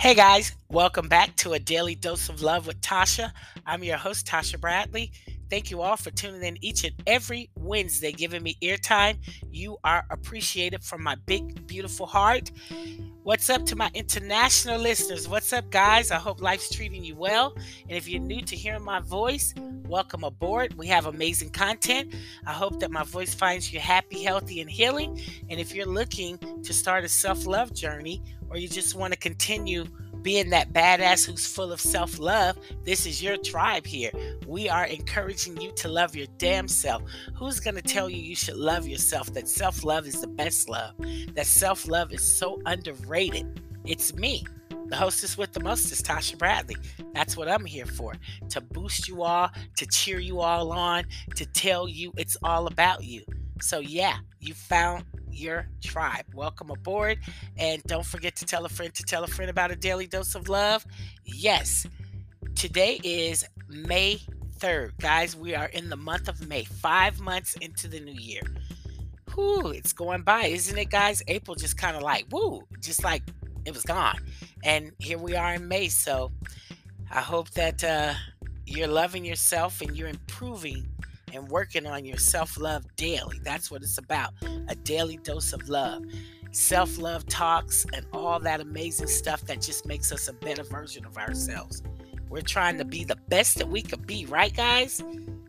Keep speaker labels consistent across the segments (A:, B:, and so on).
A: Hey guys, welcome back to a daily dose of love with Tatia. I'm your host, Tatia Bradley. Thank you all for tuning in each and every Wednesday, giving me ear time. You are appreciated from my big, beautiful heart. What's up to my international listeners? What's up, guys? I hope life's treating you well. And if you're new to hearing my voice, welcome aboard. We have amazing content. I hope that my voice finds you happy, healthy, and healing. And if you're looking to start a self love journey or you just want to continue being that badass who's full of self love, this is your tribe here. We are encouraging you to love your damn self. Who's going to tell you you should love yourself? That self love is the best love, that self love is so underrated. It's me. The hostess with the most is Tatia Bradley. That's what I'm here for to boost you all, to cheer you all on, to tell you it's all about you. So, yeah, you found your tribe. Welcome aboard. And don't forget to tell a friend to tell a friend about a daily dose of love. Yes, today is May 3rd. Guys, we are in the month of May, five months into the new year. Whew, it's going by, isn't it, guys? April just kind of like, woo, just like it was gone. And here we are in May. So I hope that uh, you're loving yourself and you're improving and working on your self love daily. That's what it's about a daily dose of love. Self love talks and all that amazing stuff that just makes us a better version of ourselves. We're trying to be the best that we could be, right, guys?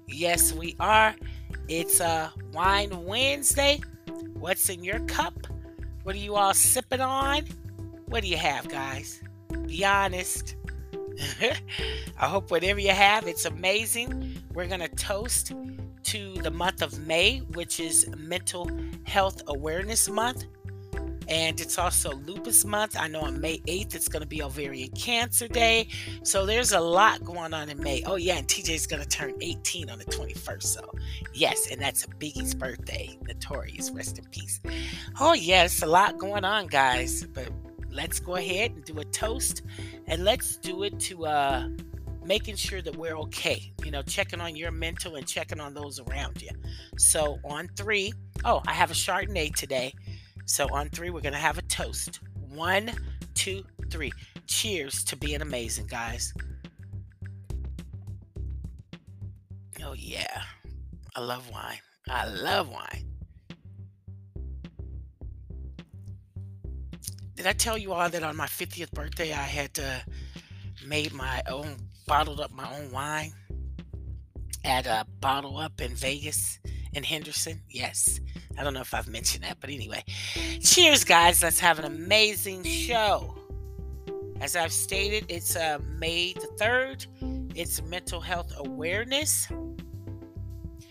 A: Yes, we are. It's a Wine Wednesday. What's in your cup? What are you all sipping on? What do you have, guys? Be honest. I hope whatever you have, it's amazing. We're going to toast to the month of May, which is Mental Health Awareness Month. And it's also Lupus Month. I know on May 8th, it's going to be Ovarian Cancer Day. So there's a lot going on in May. Oh, yeah, and TJ's going to turn 18 on the 21st. So, yes, and that's Biggie's birthday. Notorious, rest in peace. Oh, yeah, it's a lot going on, guys. But let's go ahead and do a toast. And let's do it to uh, making sure that we're okay, you know, checking on your mental and checking on those around you. So on three, oh, I have a Chardonnay today. So on three, we're going to have a toast. One, two, three. Cheers to being amazing, guys. Oh, yeah. I love wine. I love wine. Did I tell you all that on my 50th birthday I had uh, made my own bottled up my own wine at a bottle up in Vegas in Henderson. Yes. I don't know if I've mentioned that, but anyway. Cheers, guys. Let's have an amazing show. As I've stated, it's uh, May the 3rd. It's mental health awareness.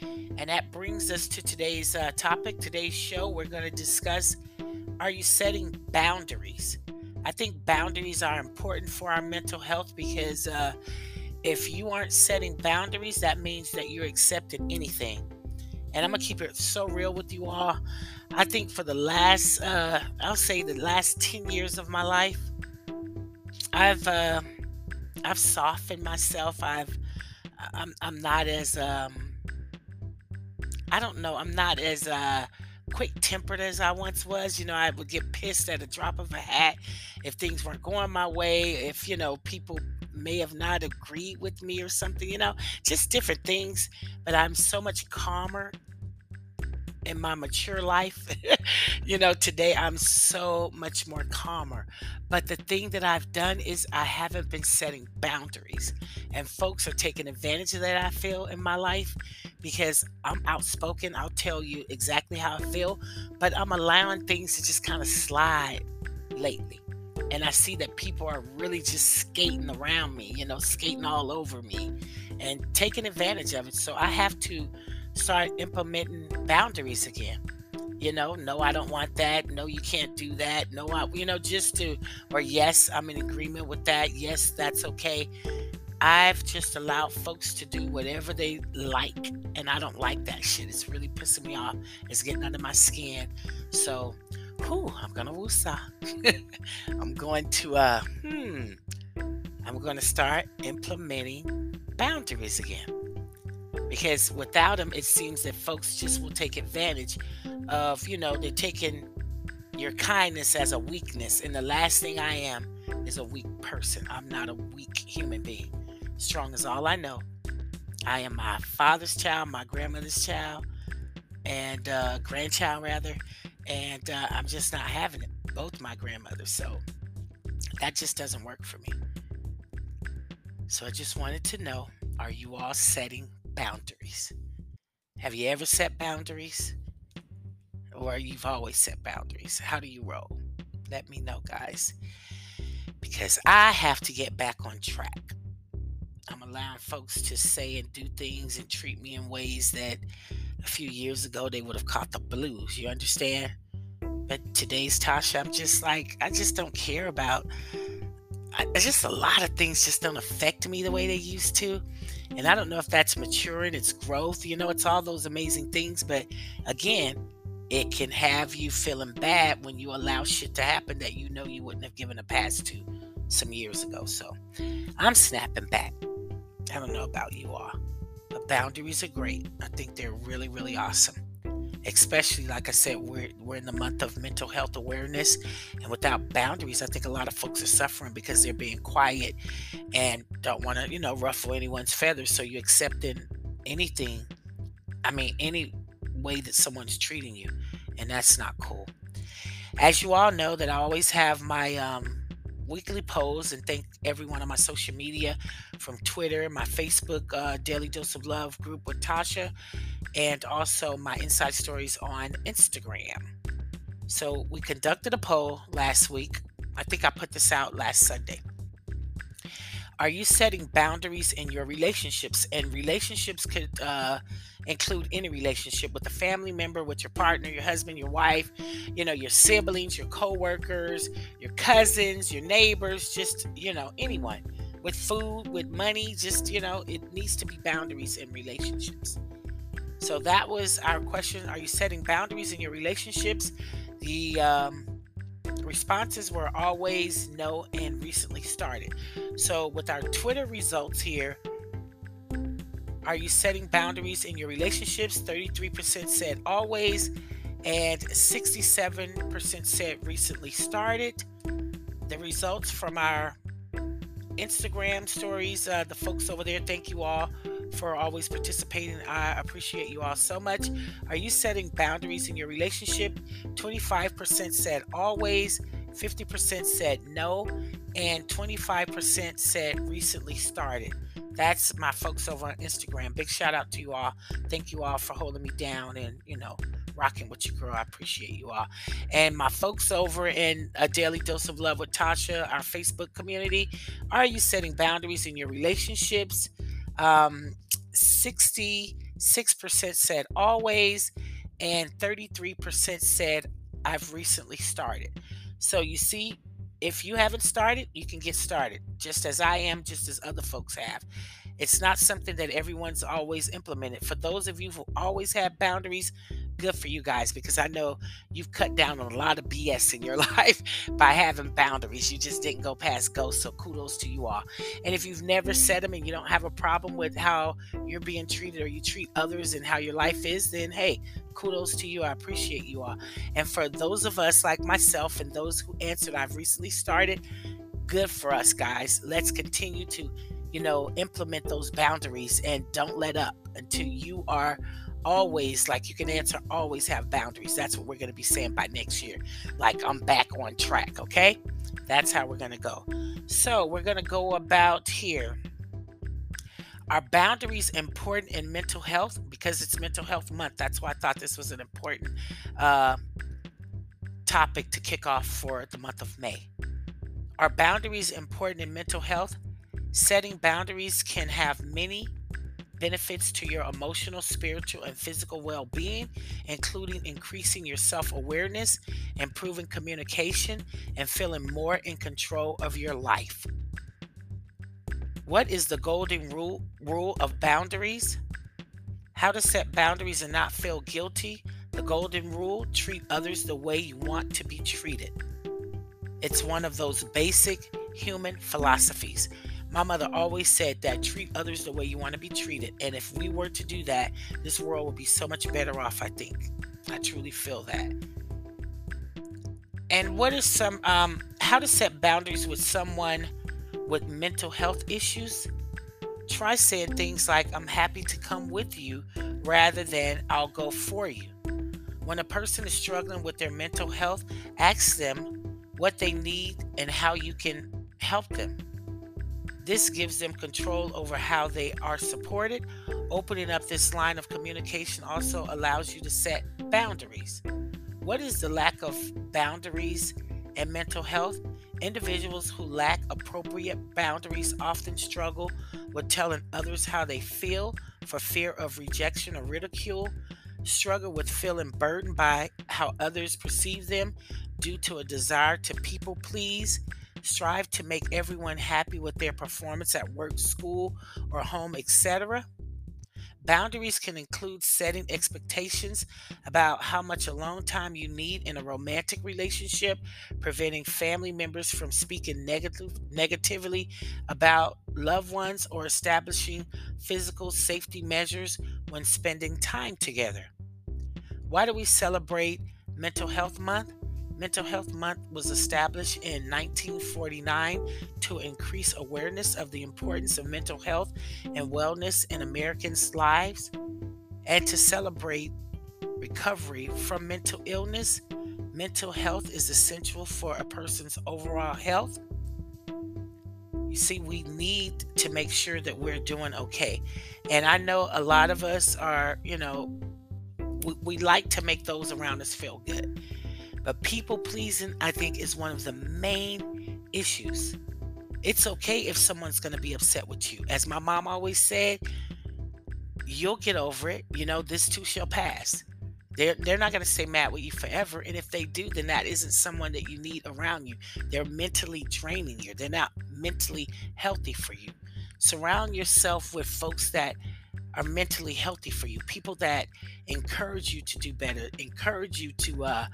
A: And that brings us to today's uh, topic. Today's show, we're going to discuss are you setting boundaries? I think boundaries are important for our mental health because uh, if you aren't setting boundaries, that means that you're accepting anything. And I'm gonna keep it so real with you all. I think for the last, uh, I'll say the last ten years of my life, I've uh, I've softened myself. I've I'm I'm not as um, I don't know. I'm not as uh, quick tempered as I once was. You know, I would get pissed at a drop of a hat if things weren't going my way. If you know people may have not agreed with me or something, you know, just different things. But I'm so much calmer in my mature life. you know, today I'm so much more calmer. But the thing that I've done is I haven't been setting boundaries. And folks are taking advantage of that, I feel, in my life because I'm outspoken. I'll tell you exactly how I feel, but I'm allowing things to just kind of slide lately and I see that people are really just skating around me, you know, skating all over me and taking advantage of it. So I have to start implementing boundaries again. You know, no, I don't want that. No, you can't do that. No, I, you know, just to, or yes, I'm in agreement with that. Yes, that's okay. I've just allowed folks to do whatever they like, and I don't like that shit. It's really pissing me off. It's getting under my skin. So whew, I'm gonna woosah. I'm going to uh hmm I'm gonna start implementing boundaries again. Because without them it seems that folks just will take advantage of, you know, they're taking your kindness as a weakness. And the last thing I am is a weak person. I'm not a weak human being. Strong is all I know. I am my father's child, my grandmother's child, and uh, grandchild rather, and uh, I'm just not having it. Both my grandmothers, so that just doesn't work for me. So I just wanted to know: Are you all setting boundaries? Have you ever set boundaries? Or you've always set boundaries? How do you roll? Let me know, guys. Because I have to get back on track. I'm allowing folks to say and do things and treat me in ways that a few years ago they would have caught the blues. You understand? But today's Tatia, I'm just like, I just don't care about. I, just a lot of things just don't affect me the way they used to. And I don't know if that's maturing, it's growth, you know, it's all those amazing things. But again, it can have you feeling bad when you allow shit to happen that you know you wouldn't have given a pass to some years ago. So I'm snapping back. I don't know about you all, but boundaries are great. I think they're really, really awesome especially like I said, we're we're in the month of mental health awareness, and without boundaries, I think a lot of folks are suffering because they're being quiet and don't want to, you know, ruffle anyone's feathers. So you're accepting anything, I mean, any way that someone's treating you, and that's not cool. As you all know, that I always have my um, weekly polls and thank everyone on my social media from Twitter, my Facebook uh, Daily Dose of Love group with Tatia, and also my Inside Stories on Instagram. So we conducted a poll last week. I think I put this out last Sunday. Are you setting boundaries in your relationships? And relationships could uh, include any relationship with a family member, with your partner, your husband, your wife, you know, your siblings, your coworkers, your cousins, your neighbors, just, you know, anyone. With food, with money, just, you know, it needs to be boundaries in relationships. So that was our question. Are you setting boundaries in your relationships? The um, responses were always no and recently started. So with our Twitter results here, are you setting boundaries in your relationships? 33% said always, and 67% said recently started. The results from our Instagram stories, uh, the folks over there, thank you all for always participating. I appreciate you all so much. Are you setting boundaries in your relationship? 25% said always, 50% said no, and 25% said recently started. That's my folks over on Instagram. Big shout out to you all. Thank you all for holding me down and, you know, rocking with you, girl. I appreciate you all. And my folks over in A Daily Dose of Love with Tatia, our Facebook community, are you setting boundaries in your relationships? Um, 66% said always, and 33% said I've recently started. So you see, if you haven't started, you can get started, just as I am, just as other folks have. It's not something that everyone's always implemented. For those of you who always have boundaries, good for you guys because I know you've cut down on a lot of BS in your life by having boundaries. You just didn't go past go. So kudos to you all. And if you've never set them and you don't have a problem with how you're being treated or you treat others and how your life is, then hey, kudos to you. I appreciate you all. And for those of us like myself and those who answered, I've recently started. Good for us, guys. Let's continue to, you know, implement those boundaries and don't let up until you are always like you can answer always have boundaries. That's what we're going to be saying by next year. Like i'm back on track okay? That's how we're going to go. So we're going to go about here. Are boundaries important in mental health? Because it's mental health month. That's why i thought this was an important uh, topic to kick off for the month of may. Are boundaries important in mental health setting boundaries can have many benefits to your emotional, spiritual, and physical well being, including increasing your self awareness, improving communication, and feeling more in control of your life. What is the golden rule, rule of boundaries? How to set boundaries and not feel guilty. The golden rule treat others the way you want to be treated. It's one of those basic human philosophies. My mother always said that treat others the way you want to be treated. And if we were to do that, this world would be so much better off, I think. I truly feel that. And what is some, um, how to set boundaries with someone with mental health issues? Try saying things like, I'm happy to come with you rather than I'll go for you. When a person is struggling with their mental health, ask them what they need and how you can help them. This gives them control over how they are supported. Opening up this line of communication also allows you to set boundaries. What is the lack of boundaries and mental health? Individuals who lack appropriate boundaries often struggle with telling others how they feel for fear of rejection or ridicule, struggle with feeling burdened by how others perceive them due to a desire to people please, strive to make everyone happy with their performance at work, school, or home, etc. Boundaries can include setting expectations about how much alone time you need in a romantic relationship, preventing family members from speaking negative, negatively about loved ones, or establishing physical safety measures when spending time together. Why do we celebrate Mental Health Month? Mental Health Month was established in 1949 to increase awareness of the importance of mental health and wellness in Americans' lives and to celebrate recovery from mental illness. Mental health is essential for a person's overall health. You see, we need to make sure that we're doing okay. And I know a lot of us are, you know, we, we like to make those around us feel good. But people pleasing, I think, is one of the main issues. It's okay if someone's going to be upset with you. As my mom always said, you'll get over it. You know, this too shall pass. They're, they're not going to stay mad with you forever. And if they do, then that isn't someone that you need around you. They're mentally draining you, they're not mentally healthy for you. Surround yourself with folks that are mentally healthy for you people that encourage you to do better encourage you to uh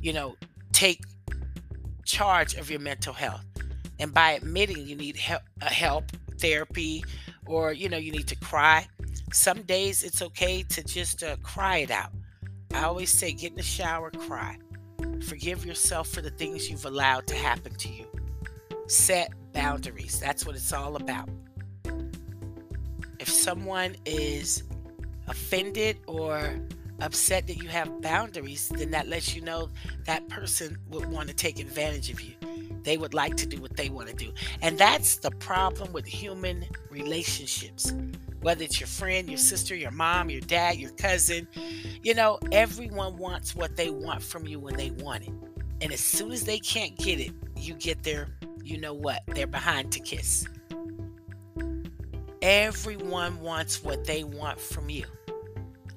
A: you know take charge of your mental health. And by admitting you need help, uh, help therapy or you know you need to cry some days it's okay to just uh, cry it out. I always say get in the shower cry. Forgive yourself for the things you've allowed to happen to you. Set boundaries. That's what it's all about if someone is offended or upset that you have boundaries, then that lets you know that person would want to take advantage of you. They would like to do what they want to do. And that's the problem with human relationships. Whether it's your friend, your sister, your mom, your dad, your cousin, you know, everyone wants what they want from you when they want it. And as soon as they can't get it, you get their, you know what, they're behind to kiss. Everyone wants what they want from you.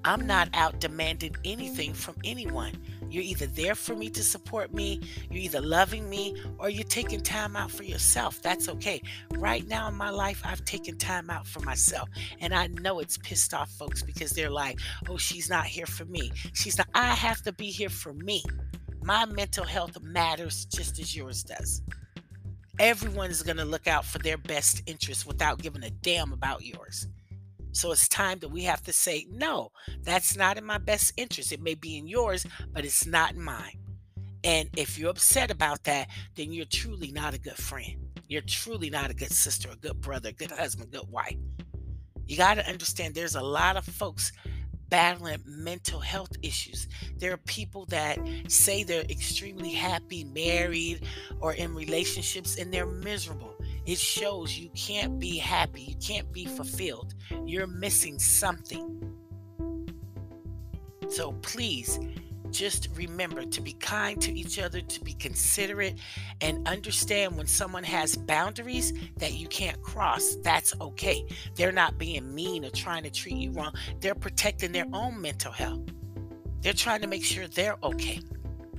A: I'm not out demanding anything from anyone. You're either there for me to support me, you're either loving me, or you're taking time out for yourself. That's okay. Right now in my life, I've taken time out for myself. And I know it's pissed off folks because they're like, oh, she's not here for me. She's not, I have to be here for me. My mental health matters just as yours does everyone is going to look out for their best interest without giving a damn about yours. So it's time that we have to say, no, that's not in my best interest. It may be in yours, but it's not in mine. And if you're upset about that, then you're truly not a good friend. You're truly not a good sister, a good brother, a good husband, good wife. You got to understand there's a lot of folks battling mental health issues. There are people that say they're extremely happy, married, or in relationships, and they're miserable. It shows you can't be happy, you can't be fulfilled. You're missing something. So please just remember to be kind to each other, to be considerate, and understand when someone has boundaries that you can't cross. That's okay. They're not being mean or trying to treat you wrong, they're protecting their own mental health. They're trying to make sure they're okay,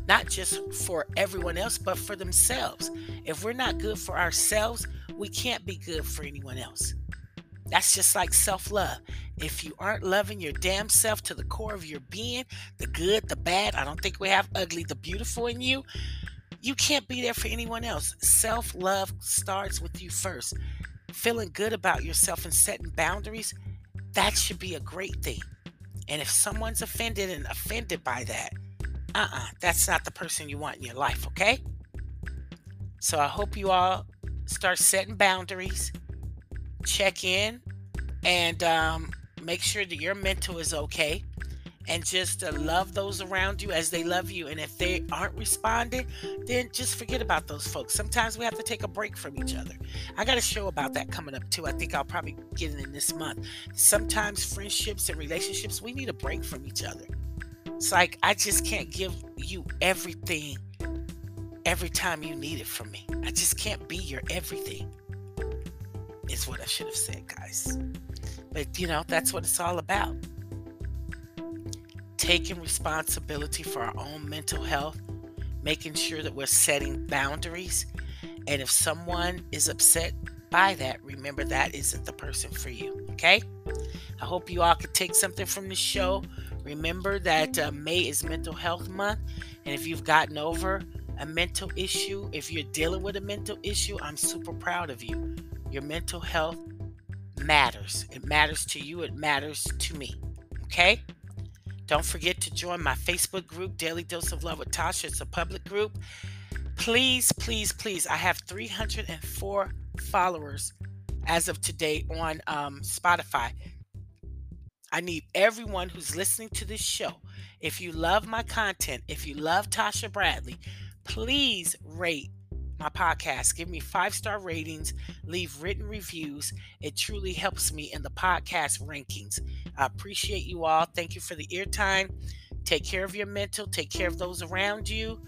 A: not just for everyone else, but for themselves. If we're not good for ourselves, we can't be good for anyone else. That's just like self love. If you aren't loving your damn self to the core of your being, the good, the bad, I don't think we have ugly, the beautiful in you, you can't be there for anyone else. Self love starts with you first. Feeling good about yourself and setting boundaries, that should be a great thing. And if someone's offended and offended by that, uh uh-uh, uh, that's not the person you want in your life, okay? So I hope you all start setting boundaries, check in, and um, make sure that your mental is okay and just uh, love those around you as they love you. And if they aren't responding, then just forget about those folks. Sometimes we have to take a break from each other. I got a show about that coming up too. I think I'll probably get it in this month. Sometimes friendships and relationships, we need a break from each other. It's like I just can't give you everything every time you need it from me. I just can't be your everything. Is what I should have said, guys. But you know, that's what it's all about taking responsibility for our own mental health, making sure that we're setting boundaries. And if someone is upset by that, remember that isn't the person for you. Okay? I hope you all could take something from the show. Remember that uh, May is Mental Health Month. And if you've gotten over a mental issue, if you're dealing with a mental issue, I'm super proud of you. Your mental health matters. It matters to you, it matters to me. Okay? Don't forget to join my Facebook group, Daily Dose of Love with Tatia. It's a public group. Please, please, please. I have 304 followers as of today on um, Spotify. I need everyone who's listening to this show. If you love my content, if you love Tatia Bradley, please rate my podcast. Give me five star ratings, leave written reviews. It truly helps me in the podcast rankings. I appreciate you all. Thank you for the ear time. Take care of your mental, take care of those around you,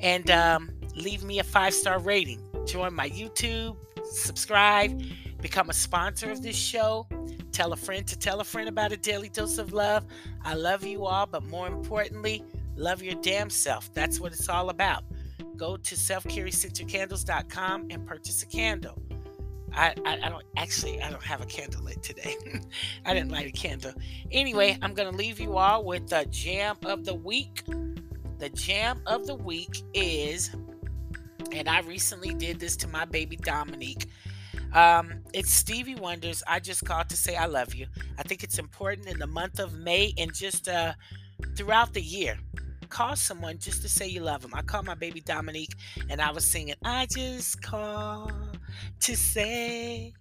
A: and um, leave me a five star rating. Join my YouTube, subscribe, become a sponsor of this show. Tell a friend to tell a friend about a daily dose of love. I love you all, but more importantly, love your damn self. That's what it's all about go to selfcarrycentercandles.com and purchase a candle. I, I, I, don't actually I don't have a candle lit today. I didn't light a candle. Anyway, I'm gonna leave you all with the jam of the week. The jam of the week is, and I recently did this to my baby Dominique. Um, it's Stevie Wonder's I Just Called to Say I Love You. I think it's important in the month of May and just uh, throughout the year call someone just to say you love them. I called my baby Dominique and I was singing, I just call to say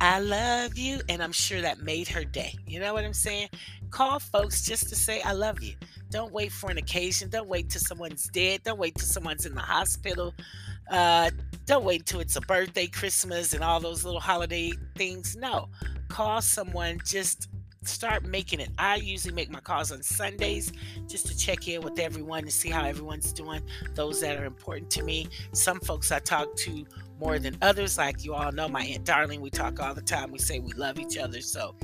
A: I love you. And I'm sure that made her day. You know what I'm saying? Call folks just to say I love you. Don't wait for an occasion. Don't wait till someone's dead. Don't wait till someone's in the hospital. Uh, don't wait until it's a birthday, Christmas, and all those little holiday things. No, call someone just start making it. I usually make my calls on Sundays just to check in with everyone and see how everyone's doing, those that are important to me. Some folks I talk to more than others. Like you all know, my Aunt Darling, we talk all the time. We say we love each other. So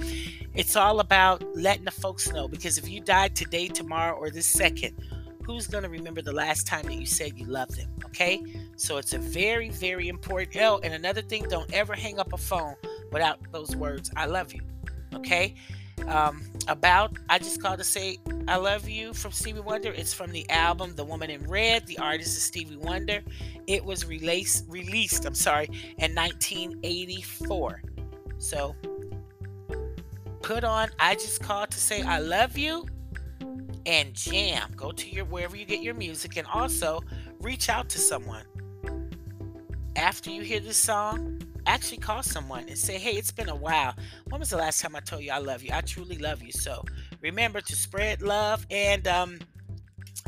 A: it's all about letting the folks know because if you died today, tomorrow, or this second, who's going to remember the last time that you said you love them? Okay. So it's a very, very important. Oh, and another thing, don't ever hang up a phone without those words, I love you. Okay um, about I just called to say I love you from Stevie Wonder. It's from the album The Woman in Red. The artist is Stevie Wonder. It was released released, I'm sorry, in 1984. So put on I just called to say I love you and jam. Go to your wherever you get your music and also reach out to someone. After you hear this song, actually call someone and say, hey, it's been a while. When was the last time I told you I love you? I truly love you. So remember to spread love. And um,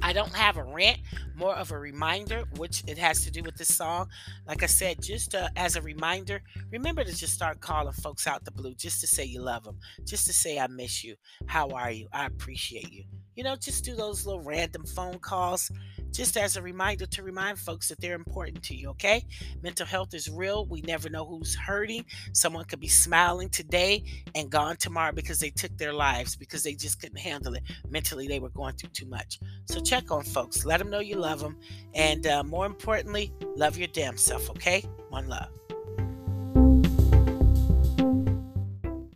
A: I don't have a rant, more of a reminder, which it has to do with this song. Like I said, just uh, as a reminder, remember to just start calling folks out the blue just to say you love them, just to say I miss you. How are you? I appreciate you. You know, just do those little random phone calls just as a reminder to remind folks that they're important to you, okay? Mental health is real. We never know who's hurting. Someone could be smiling today and gone tomorrow because they took their lives because they just couldn't handle it. Mentally, they were going through too much. So check on folks. Let them know you love them. And uh, more importantly, love your damn self, okay? One love.